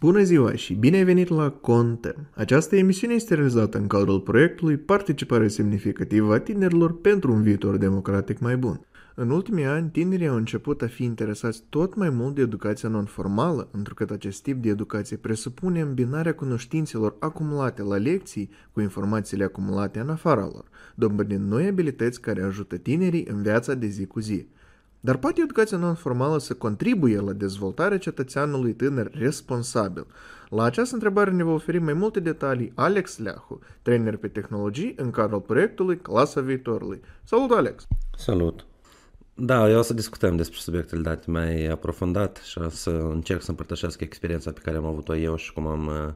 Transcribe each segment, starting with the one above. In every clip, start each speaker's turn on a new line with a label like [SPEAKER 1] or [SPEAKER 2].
[SPEAKER 1] Bună ziua și bine ai venit la Contem! Această emisiune este realizată în cadrul proiectului Participare semnificativă a tinerilor pentru un viitor democratic mai bun. În ultimii ani, tinerii au început a fi interesați tot mai mult de educația non-formală, întrucât acest tip de educație presupune îmbinarea cunoștințelor acumulate la lecții cu informațiile acumulate în afara lor, dobândind noi abilități care ajută tinerii în viața de zi cu zi. Dar poate educația non-formală să contribuie la dezvoltarea cetățeanului tânăr responsabil? La această întrebare ne va oferi mai multe detalii Alex Leahu, trainer pe tehnologii în cadrul proiectului Clasa Viitorului. Salut, Alex!
[SPEAKER 2] Salut! Da, eu o să discutăm despre subiectele date mai aprofundat și o să încerc să împărtășesc experiența pe care am avut-o eu și cum am, uh,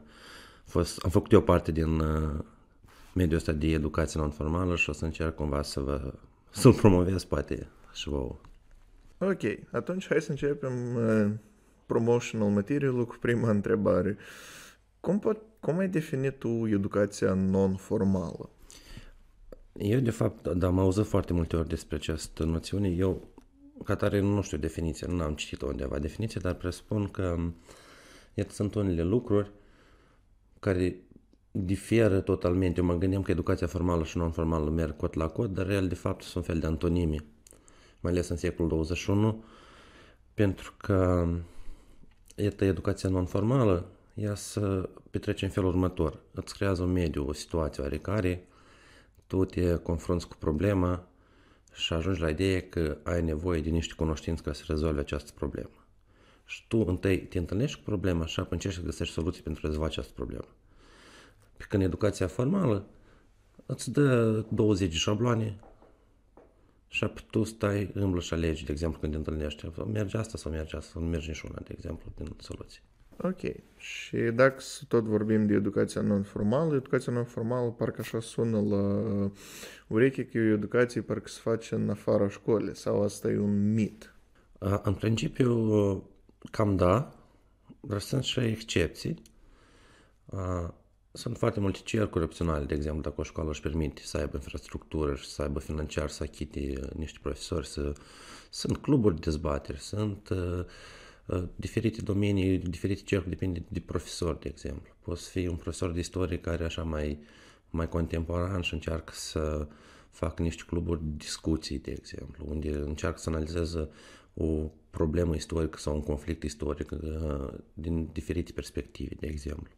[SPEAKER 2] fost, am făcut eu parte din uh, mediul ăsta de educație non-formală și o să încerc cumva să vă să-l promovez poate și vouă.
[SPEAKER 1] Ok, atunci hai să începem uh, promotional material cu prima întrebare. Cum, pot, cum ai definit tu educația non-formală?
[SPEAKER 2] Eu, de fapt, da, am auzit foarte multe ori despre această noțiune. Eu, ca tare, nu știu definiția, nu am citit undeva definiție, dar presupun că, iată, sunt unele lucruri care diferă totalmente. Eu mă gândeam că educația formală și non-formală merg cot la cot, dar el, de fapt, sunt un fel de antonimi mai ales în secolul 21, pentru că iată, educația non-formală ea să petrece în felul următor. Îți creează un mediu, o situație oarecare, tu te confrunți cu problema și ajungi la ideea că ai nevoie de niște cunoștințe ca să rezolvi această problemă. Și tu întâi te întâlnești cu problema și apoi încerci să găsești soluții pentru a rezolva această problemă. Pe când educația formală îți dă 20 de șabloane, și apoi tu stai, îmblă și alegi, de exemplu, când te întâlnești. Merge asta sau merge asta, sau nu merge niciuna, de exemplu, din soluții.
[SPEAKER 1] Ok. Și dacă tot vorbim de educația non-formală, educația non-formală parcă așa sună la ureche că e o educație parcă se face în afara școlii sau asta e un mit?
[SPEAKER 2] În principiu, cam da, dar sunt și excepții. Sunt foarte multe cercuri opționale, de exemplu, dacă o școală își permite să aibă infrastructură și să aibă financiar să achite uh, niște profesori, să... sunt cluburi de dezbateri, sunt uh, uh, diferite domenii, diferite cercuri, depinde de profesor, de exemplu. Poți fi un profesor de istorie care așa mai, mai contemporan și încearcă să facă niște cluburi de discuții, de exemplu, unde încearcă să analizeze o problemă istorică sau un conflict istoric uh, din diferite perspective, de exemplu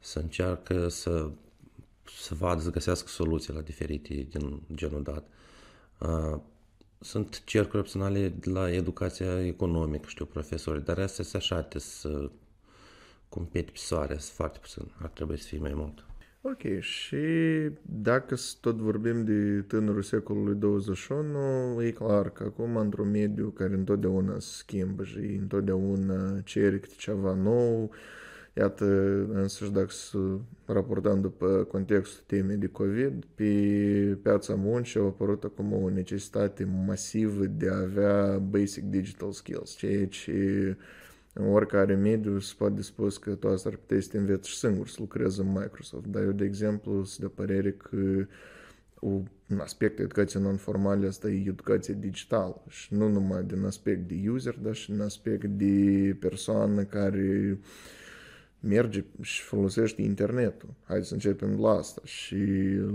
[SPEAKER 2] să încearcă să, să vadă, să găsească soluții la diferite din genul dat. Sunt cercuri opționale la educația economică, știu, profesori, dar astea se așa, să competi pe soare, sunt foarte puțin, ar trebui să fie mai mult.
[SPEAKER 1] Ok, și dacă tot vorbim de tânărul secolului 21, e clar că acum, într-un mediu care întotdeauna se schimbă și întotdeauna cere ceva nou, Iată, însăși dacă să raportăm după contextul temei de COVID, pe piața muncii a apărut acum o necesitate masivă de a avea basic digital skills, ceea ce în oricare mediu se poate spus că tu asta ar putea să te înveți și singur să lucrezi în Microsoft. Dar eu, de exemplu, sunt de părere că un aspect de educație non-formală asta e educația digitală și nu numai din aspect de user, dar și din aspect de persoană care merge și folosește internetul. Hai să începem la asta. Și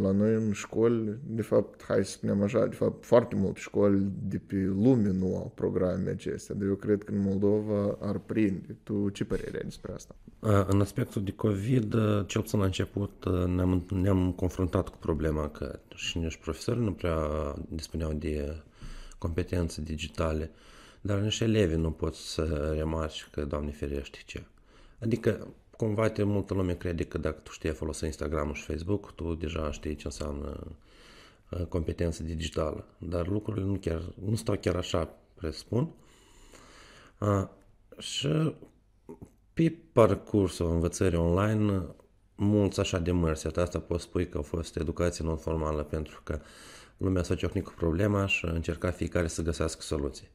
[SPEAKER 1] la noi în școli, de fapt, hai să spunem așa, de fapt, foarte multe școli de pe lume nu au programe acestea, dar eu cred că în Moldova ar prinde. Tu ce părere ai despre asta?
[SPEAKER 2] În aspectul de COVID, cel puțin la început, ne-am, ne-am confruntat cu problema că și nici profesorii nu prea dispuneau de competențe digitale, dar nici elevii nu pot să remarci că, Doamne ferește, ce Adică, cumva, te multă lume crede că dacă tu știi folosi Instagram și Facebook, tu deja știi ce înseamnă uh, competență digitală. Dar lucrurile nu, chiar, nu stau chiar așa, presupun. Uh, și pe parcursul învățării online, mulți așa de mărți, asta poți spui că a fost educație non-formală pentru că lumea s-a ciocnit cu problema și a încercat fiecare să găsească soluții.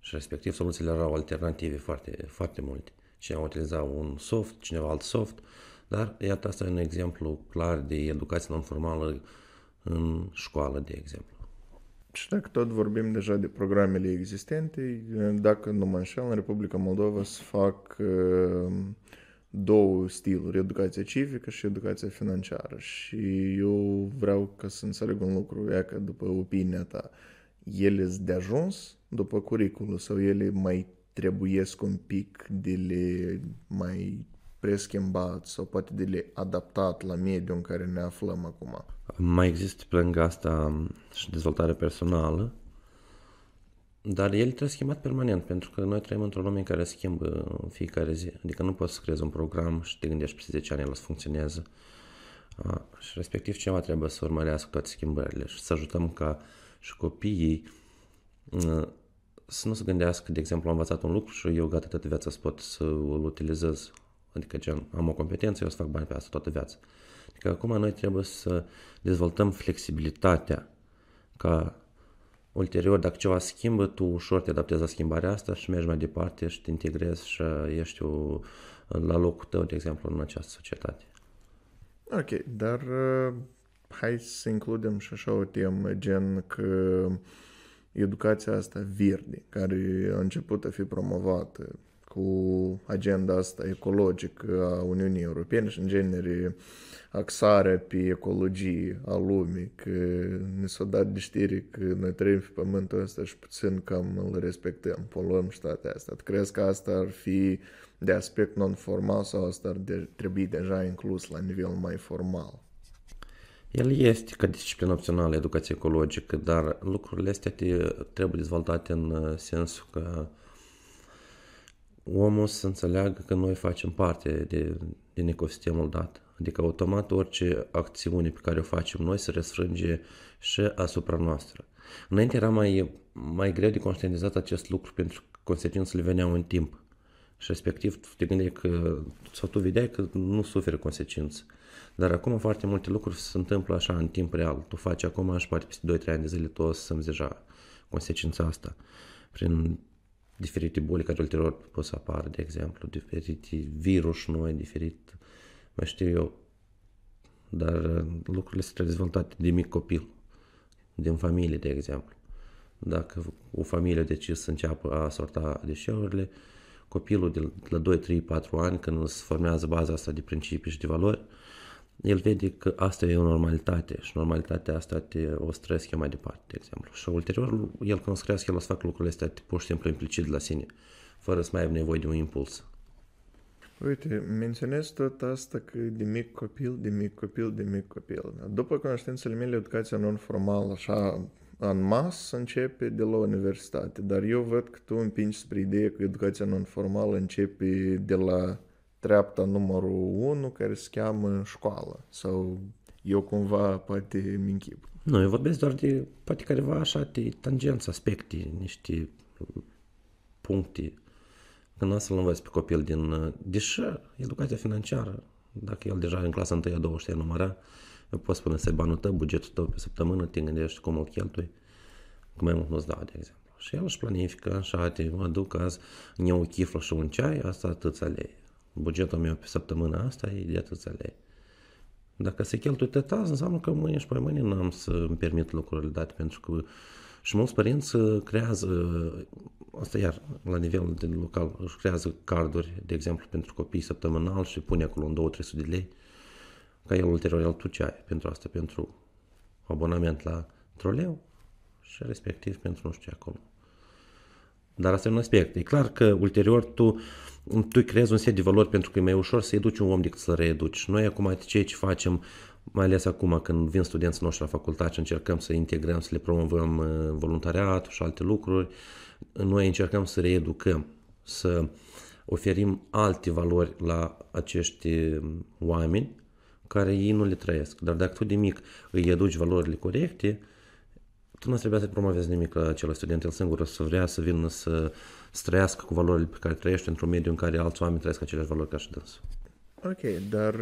[SPEAKER 2] Și respectiv soluțiile erau alternative foarte, foarte multe cineva utiliza un soft, cineva alt soft, dar iată asta e un exemplu clar de educație non-formală în școală, de exemplu.
[SPEAKER 1] Și dacă tot vorbim deja de programele existente, dacă nu mă înșel, în Republica Moldova se fac uh, două stiluri, educația civică și educația financiară. Și eu vreau ca să înțeleg un lucru, ea că după opinia ta, ele sunt de ajuns după curiculul sau ele mai trebuiesc un pic de le mai preschimbat sau poate de le adaptat la mediul în care ne aflăm acum?
[SPEAKER 2] Mai există pe lângă asta și dezvoltare personală, dar el trebuie schimbat permanent, pentru că noi trăim într-o lume în care schimbă în fiecare zi. Adică nu poți să creezi un program și te gândești peste 10 ani el să funcționeze. A, și respectiv cineva trebuie să urmărească toate schimbările și să ajutăm ca și copiii să nu se gândească, de exemplu, am învățat un lucru și eu gata toată viața să pot să îl utilizez. Adică gen, am o competență, eu să fac bani pe asta toată viața. Adică acum noi trebuie să dezvoltăm flexibilitatea ca ulterior, dacă ceva schimbă, tu ușor te adaptezi la schimbarea asta și mergi mai departe și te integrezi și ești o, la locul tău, de exemplu, în această societate.
[SPEAKER 1] Ok, dar uh, hai să includem și așa o temă, gen că educația asta verde, care a început a fi promovată cu agenda asta ecologică a Uniunii Europene și în genere axarea pe ecologie a lumii, că ne s-a dat de știri că noi trăim pe pământul ăsta și puțin cam îl respectăm, poluăm și toate astea. Crezi că asta ar fi de aspect non-formal sau asta ar de, trebui deja inclus la nivel mai formal?
[SPEAKER 2] El este ca disciplină opțională educație ecologică, dar lucrurile astea trebuie dezvoltate în sensul că omul să înțeleagă că noi facem parte de, din ecosistemul dat. Adică automat orice acțiune pe care o facem noi se răsfrânge și asupra noastră. Înainte era mai, mai greu de conștientizat acest lucru pentru că consecințele veneau în timp. Și respectiv te gândeai că, sau tu vedeai că nu suferă consecințe. Dar acum foarte multe lucruri se întâmplă așa în timp real. Tu faci acum și poate peste 2-3 ani de zile tu o să simți deja consecința asta. Prin diferite boli care ulterior pot să apară, de exemplu, diferite virus noi, diferit, mai știu eu, dar uh, lucrurile sunt dezvoltate de mic copil, din familie, de exemplu. Dacă o familie decis să înceapă a sorta deșeurile, copilul de la 2, 3, 4 ani, când se formează baza asta de principii și de valori, el vede că asta e o normalitate și normalitatea asta te o străiesc eu mai departe, de exemplu. Și ulterior, el când se crească, el o să facă lucrurile astea pur și simplu implicit la sine, fără să mai aibă nevoie de un impuls.
[SPEAKER 1] Uite, menționez tot asta că de mic copil, de mic copil, de mic copil. După cunoștințele mele, educația non-formală, așa, în masă, începe de la universitate. Dar eu văd că tu împingi spre ideea că educația non-formală începe de la treapta numărul 1 care se cheamă școală sau eu cumva poate minchip.
[SPEAKER 2] Nu, eu vorbesc doar de poate careva așa de tangență, aspecte, niște puncte. Când nu să-l învăț pe copil din... Deși educația financiară, dacă el deja în clasa 1 a 2 știe număra, eu pot spune să banul tău, bugetul tău pe săptămână, te gândești cum îl cheltui, cum mai mult nu-ți dau, de exemplu. Și el își planifică așa, te mă duc azi, îmi iau o chiflă și un ceai, asta atâția lei bugetul meu pe săptămâna asta e de atâția lei. Dacă se cheltuie tot azi, înseamnă că mâine și pe mâine nu am să îmi permit lucrurile date, pentru că și mulți părinți creează, asta iar la nivel de local, își creează carduri, de exemplu, pentru copii săptămânal și pune acolo un 2-300 de lei, ca el ulterior el tu ce ai pentru asta, pentru abonament la troleu și respectiv pentru nu știu ce acolo. Dar asta e un aspect. E clar că ulterior tu tu creezi un set de valori pentru că e mai ușor să educi un om decât să-l reeduci. Noi acum ceea ce facem, mai ales acum când vin studenții noștri la facultate și încercăm să integrăm, să le promovăm uh, voluntariatul și alte lucruri, noi încercăm să reeducăm, să oferim alte valori la acești um, oameni care ei nu le trăiesc. Dar dacă tu de mic îi educi valorile corecte, tu nu trebuie să promovezi nimic la acel student, el singur o să vrea să vină să, să trăiască cu valorile pe care trăiește într-un mediu în care alți oameni trăiesc aceleași valori ca și dânsul.
[SPEAKER 1] Ok, dar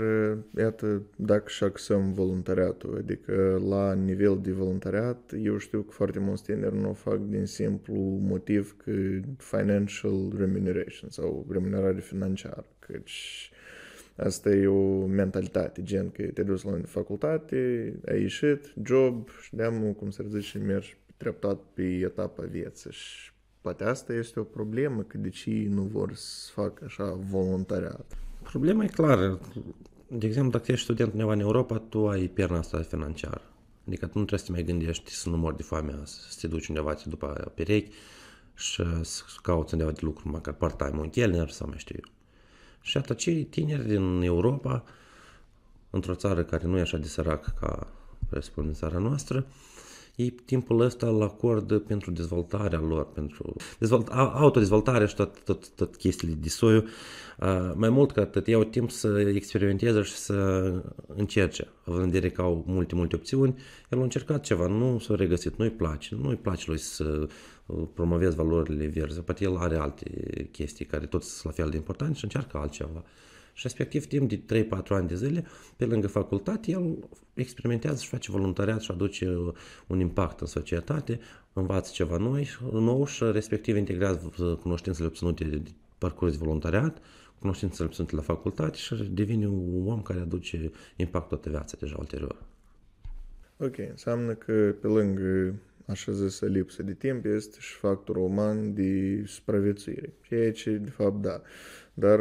[SPEAKER 1] iată, dacă și axăm voluntariatul, adică la nivel de voluntariat, eu știu că foarte mulți tineri nu o fac din simplu motiv că financial remuneration sau remunerare financiară, căci Asta e o mentalitate, gen că te duci la facultate, ai ieșit, job și de cum să zice, mergi treptat pe etapa vieții și poate asta este o problemă, că de ce nu vor să facă așa voluntariat.
[SPEAKER 2] Problema e clară. De exemplu, dacă ești student undeva în Europa, tu ai pierna asta financiară. Adică tu nu trebuie să te mai gândești să nu mori de foame, să te duci undeva după perechi și să cauți undeva de lucru, măcar part-time, un chelner sau mai știu eu. Și atât cei tineri din Europa, într-o țară care nu e așa de sărac ca, presupun, țara noastră, ei timpul ăsta îl acordă pentru dezvoltarea lor, pentru dezvolt, autodezvoltare și tot, tot, tot chestiile de soiu. Uh, mai mult ca atât, iau timp să experimenteze și să încerce, având în vedere că au multe, multe opțiuni. El a încercat ceva, nu s-a regăsit, nu-i place, nu-i place lui să promoveze valorile verzi, poate el are alte chestii care tot sunt la fel de importante și încearcă altceva. Și respectiv timp de 3-4 ani de zile, pe lângă facultate, el experimentează și face voluntariat și aduce un impact în societate, învață ceva noi, nou și respectiv integrează cunoștințele obținute de parcurs de voluntariat, cunoștințele obținute la facultate și devine un om care aduce impact toată viața deja ulterior.
[SPEAKER 1] Ok, înseamnă că pe lângă așa zisă lipsă de timp este și factorul uman de supraviețuire, ceea ce de fapt da. Dar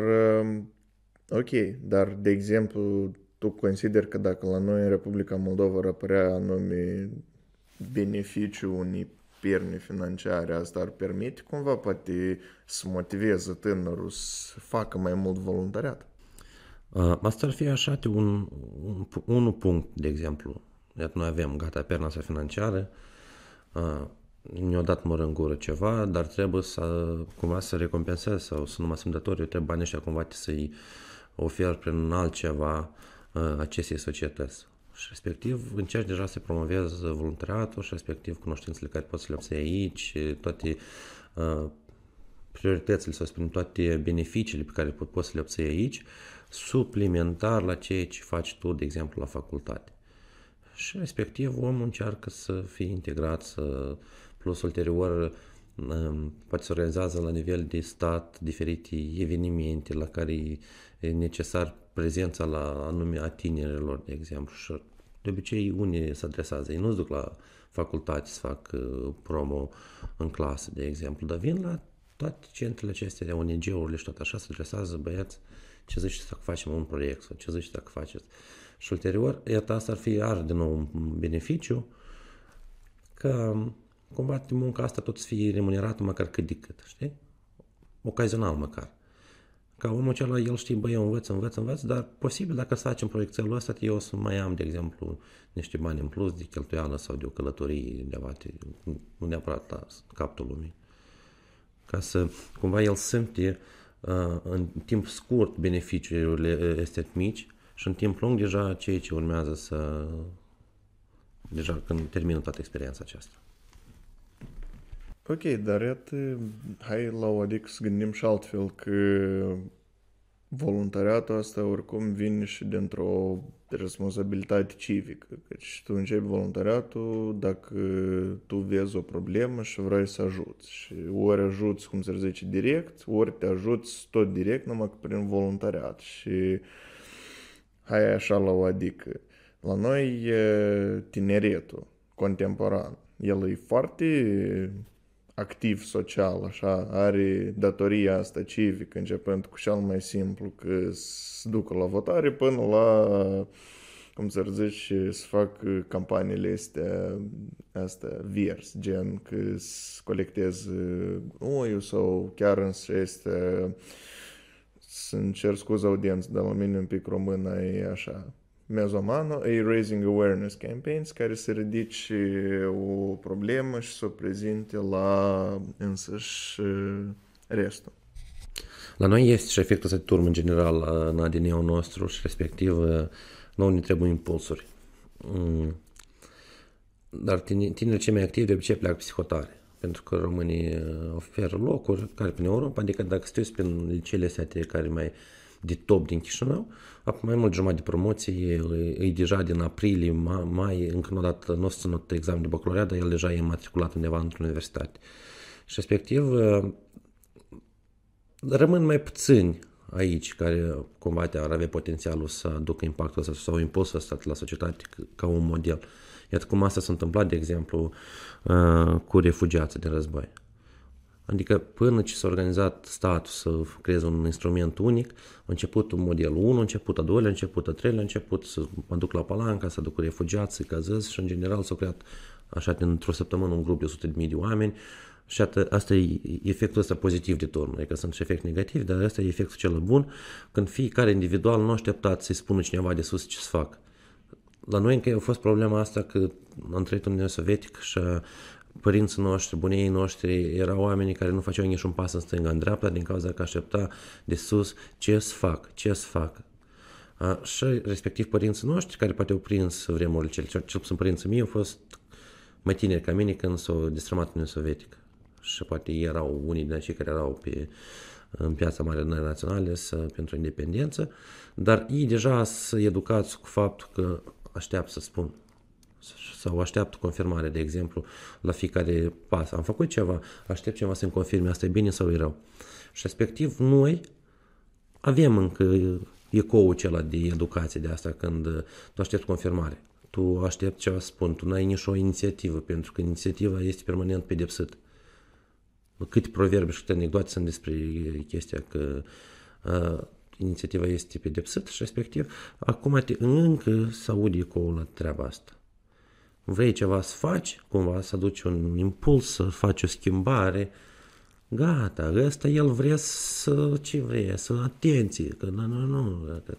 [SPEAKER 1] Ok, dar de exemplu, tu consider că dacă la noi în Republica Moldova ar apărea anume beneficiu unei pierni financiare, asta ar permite cumva poate să motiveze tânărul să facă mai mult voluntariat?
[SPEAKER 2] Uh, asta ar fi așa de un, un, un punct, de exemplu. Iată, noi avem gata perna asta financiară, uh, ne-au dat mor în gură ceva, dar trebuie să cumva să recompensez sau să nu mă simt datoriu, trebuie banii ăștia cumva să-i ofer prin altceva uh, acestei societăți. Și respectiv încerci deja să promovezi voluntariatul și respectiv cunoștințele care poți să le obții aici, toate uh, prioritățile, să spunem, toate beneficiile pe care poți să le obții aici, suplimentar la ceea ce faci tu, de exemplu, la facultate. Și respectiv omul încearcă să fie integrat, să, plus ulterior um, poate să organizează la nivel de stat diferite evenimente la care e necesar prezența la anume a tinerilor, de exemplu. Și de obicei unii se adresează, ei nu duc la facultate să fac uh, promo în clasă, de exemplu, dar vin la toate centrele acestea de ONG-urile și tot așa se adresează băieți ce ziceți dacă facem un proiect sau ce ziceți dacă faceți. Și ulterior, iată, asta ar fi iar din nou un beneficiu că cumva munca asta tot să fie remunerată măcar cât de cât, știi? Ocazional măcar ca omul acela, el știe, băi, eu învăț, învăț, învăț, dar posibil dacă să facem proiectelul ăsta, eu o să mai am, de exemplu, niște bani în plus de cheltuială sau de o călătorie undeva, nu neapărat la capul lumii. Ca să, cumva, el simte uh, în timp scurt beneficiurile este mici și în timp lung deja ceea ce urmează să deja când termină toată experiența aceasta.
[SPEAKER 1] Ok, dar iată, hai la o adică să gândim și altfel că voluntariatul ăsta oricum vine și dintr-o responsabilitate civică. Căci tu începi voluntariatul dacă tu vezi o problemă și vrei să ajuți. Și ori ajuți, cum se zice, direct, ori te ajuți tot direct, numai că prin voluntariat. Și hai așa la o adică. La noi e tineretul contemporan. El e foarte activ social, așa, are datoria asta civică, începând cu cel mai simplu, că să ducă la votare până la, cum să zice, să fac campaniile astea, astea vers, gen că să colectez uiul sau chiar însă este să-mi cer scuze audiență, dar la mine un pic română e așa, Mezomano e Raising Awareness Campaigns care să ridice o problemă și să o prezinte la însăși restul.
[SPEAKER 2] La noi este și efectul ăsta de turmă în general în ADN-ul nostru și respectiv nu ne trebuie impulsuri. Mm. Dar tinerii cei mai activi de obicei pleacă psihotare pentru că românii oferă locuri care prin Europa, adică dacă stai prin liceele astea care mai de top din Chișinău, apoi mai mult jumătate de promoții, e, e deja din aprilie, mai, încă nu a dat, nu a ținut examen de bacalaureat, dar el deja e matriculat undeva într-o universitate. Și respectiv, rămân mai puțini aici care cumva ar avea potențialul să aducă impactul ăsta sau impulsul ăsta la societate ca un model. Iată cum asta s-a întâmplat, de exemplu, cu refugiații din război. Adică până ce s-a organizat statul să creeze un instrument unic, a început un model 1, a început a doilea, a început a treilea, a început să mă duc la Palanca, să duc refugiați, să cazez și în general s-a creat așa într-o săptămână un grup de 100.000 de oameni și asta e efectul ăsta pozitiv de turmă, adică sunt și efect negativ, dar ăsta e efectul cel bun, când fiecare individual nu așteptat să-i spună cineva de sus ce să fac. La noi încă a fost problema asta că am trăit în Uniunea Sovietică și părinții noștri, bunii noștri, erau oameni care nu făceau nici un pas în stânga, în dreapta, din cauza că aștepta de sus ce să fac, ce să fac. A, și respectiv părinții noștri, care poate au prins vremurile, cel, cel, cel puțin părinții mei, au fost mai tineri ca mine când s-au destrămat Uniunea Sovietică. Și poate erau unii din cei care erau pe, în piața Mare Naționale să, pentru independență, dar ei deja sunt educați cu faptul că așteaptă să spun sau așteaptă confirmare, de exemplu, la fiecare pas. Am făcut ceva, aștept ceva să-mi confirme, asta e bine sau e rău. Și respectiv, noi avem încă ecoul acela de educație de asta când tu aștepți confirmare. Tu aștepți ceva să spun, tu n-ai nici o inițiativă, pentru că inițiativa este permanent pedepsită. Câte proverbe și câte anecdote sunt despre chestia că uh, inițiativa este pedepsită și respectiv acum te încă să audi ecoul la treaba asta vrei ceva să faci, cumva să aduci un impuls, să faci o schimbare, gata, ăsta el vrea să, ce vrea, să atenție, că nu, nu, nu, că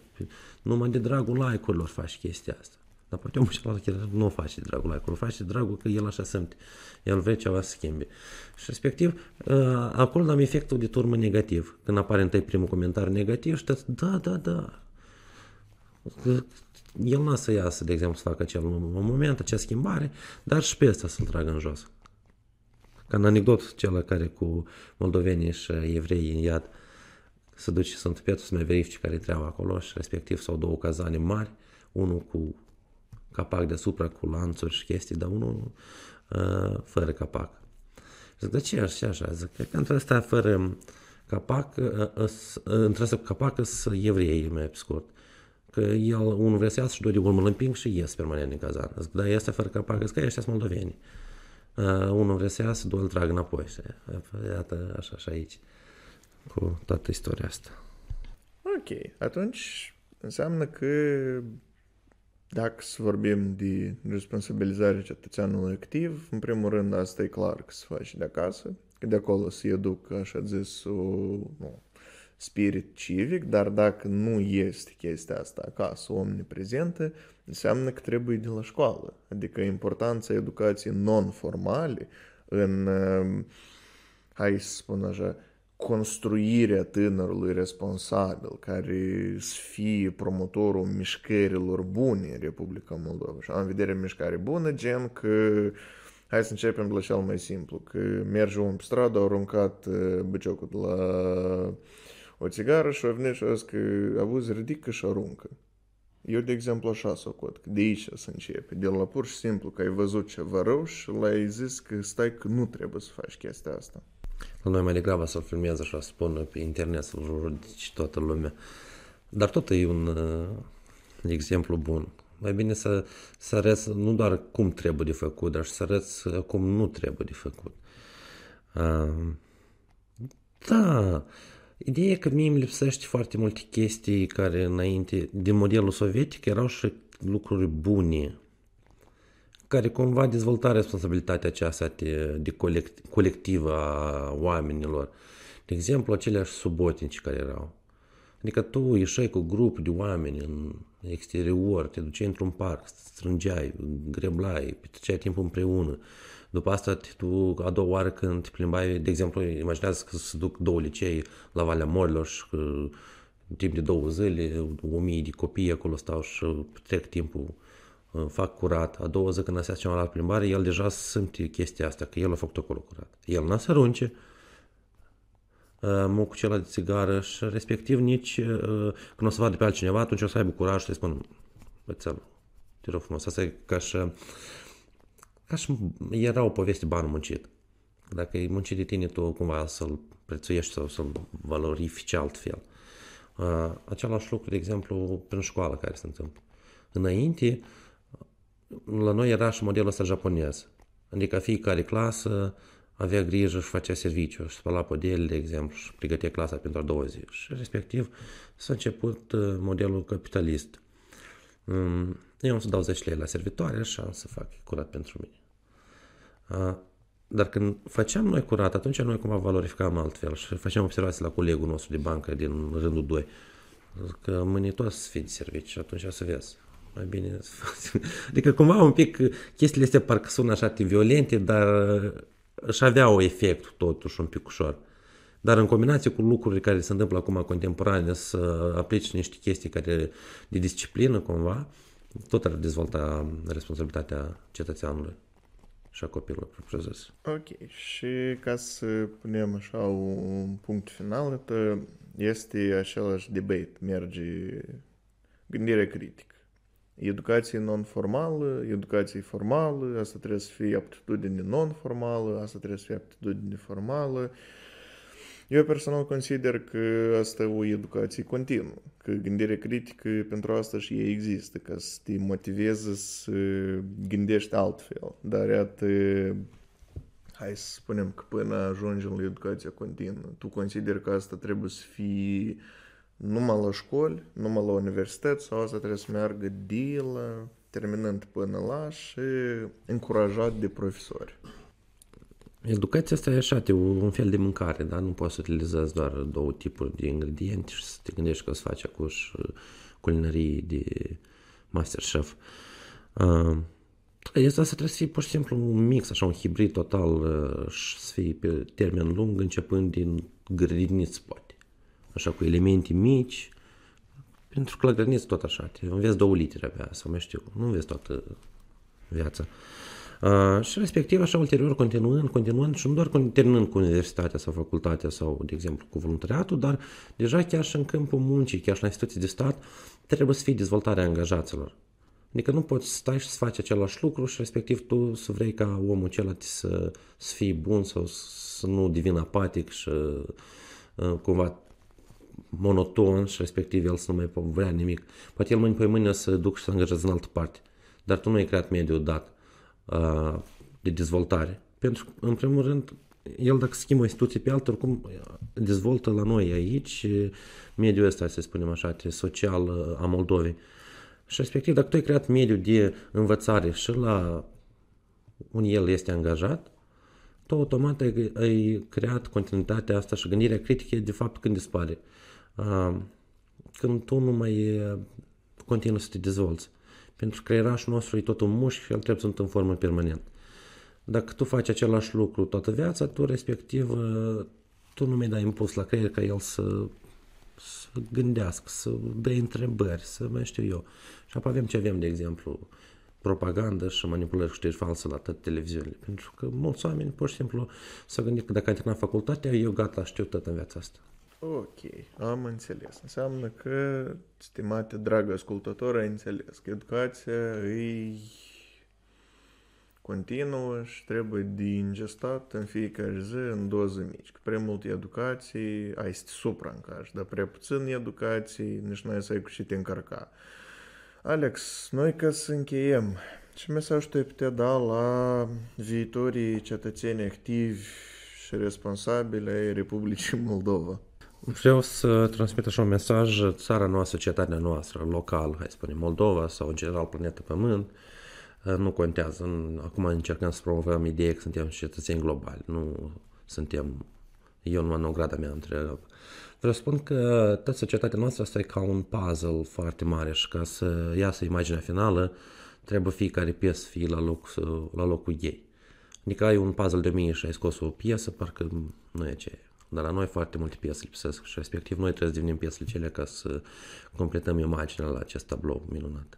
[SPEAKER 2] numai de dragul like-urilor faci chestia asta. Dar poate omul celălalt nu face de dragul like-urilor, face de dragul că el așa simte. El vrea ceva să schimbe. Și respectiv, ă, acolo am efectul de turmă negativ. Când apare întâi primul comentariu negativ și da, da, da, el n-a să iasă, de exemplu, să facă acel moment, acea schimbare, dar și pe ăsta să-l tragă în jos. Ca în anecdot, cel care cu moldovenii și evrei în iad să duce Sfânt Petru să mai verifice care treaba acolo și respectiv sau două cazane mari, unul cu capac deasupra, cu lanțuri și chestii, dar unul uh, fără capac. Zic, de ce așa, așa? Zic, că între ăsta fără capac, uh, uh, între ăsta cu capac sunt evrei, mai pe scurt. Că el, unul vrea să iasă și doi de urmă îl împing și ies permanent din cazan. Zic, dar este fără capac, zic că ăștia sunt moldoveni. Uh, unul vrea să iasă, doi îl trag înapoi. Și, iată, așa și aici, cu toată istoria asta.
[SPEAKER 1] Ok, atunci înseamnă că dacă să vorbim de responsabilizarea cetățeanului activ, în primul rând asta e clar că se face de acasă, că de acolo se educ, așa zis, o, nu, spirit civic, dar dacă nu este chestia asta acasă omniprezentă, înseamnă că trebuie de la școală. Adică importanța educației non-formale în, um, hai să spun așa, construirea tânărului responsabil, care să fie promotorul mișcărilor bune în Republica Moldova. Și am în vedere mișcare bună, gen că Hai să începem de la cel mai simplu, că merge un pe stradă, au aruncat uh, băciocul de la o țigară și a venit și a zis că auzi, ridică și aruncă. Eu, de exemplu, așa socot, că de aici să începe, de la pur și simplu că ai văzut ceva rău și l-ai zis că stai că nu trebuie să faci chestia asta.
[SPEAKER 2] La noi mai degrabă să-l filmez așa, să spună pe internet, să-l judici toată lumea. Dar tot e un uh, exemplu bun. Mai bine să, să arăți nu doar cum trebuie de făcut, dar să arăți cum nu trebuie de făcut. Uh, da, Ideea e că mie îmi lipsește foarte multe chestii care înainte, din modelul sovietic, erau și lucruri bune, care cumva dezvolta responsabilitatea aceasta de, de colect, colectivă a oamenilor. De exemplu, aceleași subotnici care erau. Adică tu ieșai cu grup de oameni în exterior, te duceai într-un parc, strângeai, greblai, petreceai timpul împreună. După asta, tu, a doua oară când te plimbai, de exemplu, imaginează că se duc două licei la Valea Morilor și că în timp de două zile, o mie de copii acolo stau și trec timpul, uh, fac curat. A doua zi când se ceva la plimbare, el deja simte chestia asta, că el a făcut acolo curat. El n-a să arunce, uh, mă cu celălalt de țigară și respectiv nici uh, când o să vadă pe altcineva, atunci o să aibă curaj să-i spun, bățel, te rog frumos, asta e ca și ca și era o poveste banul muncit. Dacă e muncit de tine, tu cumva să-l prețuiești sau să-l valorifici altfel. Uh, același lucru, de exemplu, prin școală care se întâmplă. Înainte, la noi era și modelul ăsta japonez. Adică fiecare clasă avea grijă și făcea serviciu, și spăla podele, de exemplu, și pregătea clasa pentru a doua zi. Și respectiv s-a început uh, modelul capitalist. Um, eu am să dau 10 lei la servitoare, așa am să fac curat pentru mine. Uh, dar când făceam noi curat, atunci noi cumva valorificam altfel și făceam observații la colegul nostru de bancă din rândul 2. Că mâine toți să fii de serviciu și atunci o să vezi. Mai bine să faci. Adică cumva un pic chestiile astea parcă sună așa violente, dar își aveau efect totuși un pic ușor. Dar în combinație cu lucrurile care se întâmplă acum contemporane, să aplici niște chestii care de disciplină cumva, tot ar dezvolta responsabilitatea cetățeanului și a copilului propriu-zis.
[SPEAKER 1] Ok, și ca să punem așa un punct final, este același debate, merge gândire critică. Educație non-formală, educație formală, asta trebuie să fie aptitudine non-formală, asta trebuie să fie aptitudine formală. Eu personal consider că asta e o educație continuă, că gândirea critică pentru asta și ei există, ca să te motiveze să gândești altfel. Dar iată, hai să spunem că până ajungem la educația continuă, tu consideri că asta trebuie să fie numai la școli, numai la universități sau asta trebuie să meargă de la terminând până la și încurajat de profesori.
[SPEAKER 2] Educația asta e așa, e un fel de mâncare, da? Nu poți să utilizezi doar două tipuri de ingrediente și să te gândești că o să faci acuși culinărie de masterchef. Uh, asta trebuie să fie pur și simplu un mix, așa, un hibrid total și să fie pe termen lung, începând din grădiniță, poate. Așa, cu elemente mici, pentru că la grădiniță tot așa, te înveți două litri abia, sau mai știu, nu înveți toată viața. Uh, și respectiv, așa, ulterior, continuând, continuând și nu doar terminând cu universitatea sau facultatea sau, de exemplu, cu voluntariatul, dar deja chiar și în câmpul muncii, chiar și la instituții de stat, trebuie să fie dezvoltarea angajaților. Adică nu poți să stai și să faci același lucru și respectiv tu să vrei ca omul acela să, să fie bun sau să nu devină apatic și uh, cumva monoton și respectiv el să nu mai vrea nimic. Poate el mâine pe mâine să duc și să angajeze în altă parte. Dar tu nu ai creat mediul dat uh, de dezvoltare. Pentru că, în primul rând, el dacă schimbă o instituție pe altă, oricum dezvoltă la noi aici mediul ăsta, să spunem așa, social uh, a Moldovei. Și respectiv, dacă tu ai creat mediul de învățare și la unde el este angajat, tu automat ai, ai creat continuitatea asta și gândirea critică de fapt când dispare. Când tu nu mai continui să te dezvolți. Pentru că creierașul nostru e tot un mușchi și el trebuie să în formă permanent. Dacă tu faci același lucru toată viața, tu respectiv tu nu mai dai impuls la creier ca el să, să gândească, să dea întrebări, să mai știu eu. Și apoi avem ce avem, de exemplu, propagandă și manipulări cu știri false la toate televiziunile. Pentru că mulți oameni pur și simplu s-au gândit că dacă ai terminat facultatea, eu gata, știu tot în viața asta.
[SPEAKER 1] Ok, am înțeles. Înseamnă că, stimate dragă ascultător, ai înțeles că educația e continuă și trebuie de ingestat în fiecare zi în doze mici. Că prea multe educații ai să te supraîncarci, dar prea puțin educații nici nu ai să ai cu ce te încărca. Alex, noi ca să încheiem, ce mesaj tu ai putea da la viitorii cetățeni activi și responsabili ai Republicii Moldova?
[SPEAKER 2] Vreau să transmit așa un mesaj, țara noastră, cetatea noastră, local, hai să spunem, Moldova sau în general planeta Pământ, nu contează. Acum încercăm să promovăm ideea că suntem cetățeni globali, nu suntem eu numai în grada mea între Vreau să spun că toată societatea noastră asta e ca un puzzle foarte mare și ca să iasă imaginea finală, trebuie fiecare piesă să fie la, loc, la locul ei. Adică ai un puzzle de mie și ai scos o piesă, parcă nu e ce e. Dar la noi foarte multe piese lipsesc și respectiv noi trebuie să devenim piesele cele ca să completăm imaginea la acest tablou minunat.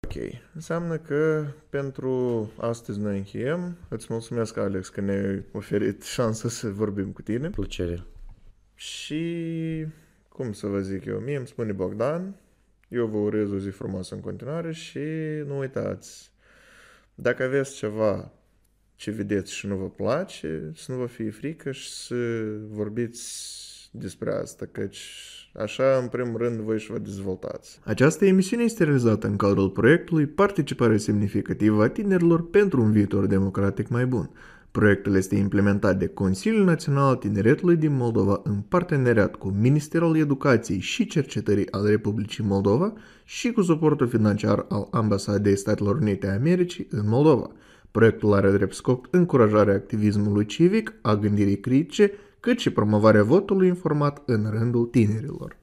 [SPEAKER 1] Ok. Înseamnă că pentru astăzi noi încheiem. Îți mulțumesc, Alex, că ne-ai oferit șansa să vorbim cu tine.
[SPEAKER 2] Plăcere.
[SPEAKER 1] Și, cum să vă zic eu, mie îmi spune Bogdan, eu vă urez o zi frumoasă în continuare și nu uitați, dacă aveți ceva ce vedeți și nu vă place, să nu vă fie frică și să vorbiți despre asta, căci așa, în primul rând, voi și vă dezvoltați. Această emisiune este realizată în cadrul proiectului Participare semnificativă a tinerilor pentru un viitor democratic mai bun Proiectul este implementat de Consiliul Național al Tineretului din Moldova în parteneriat cu Ministerul Educației și Cercetării al Republicii Moldova și cu suportul financiar al Ambasadei Statelor Unite a Americii în Moldova. Proiectul are drept scop încurajarea activismului civic, a gândirii critice, cât și promovarea votului informat în rândul tinerilor.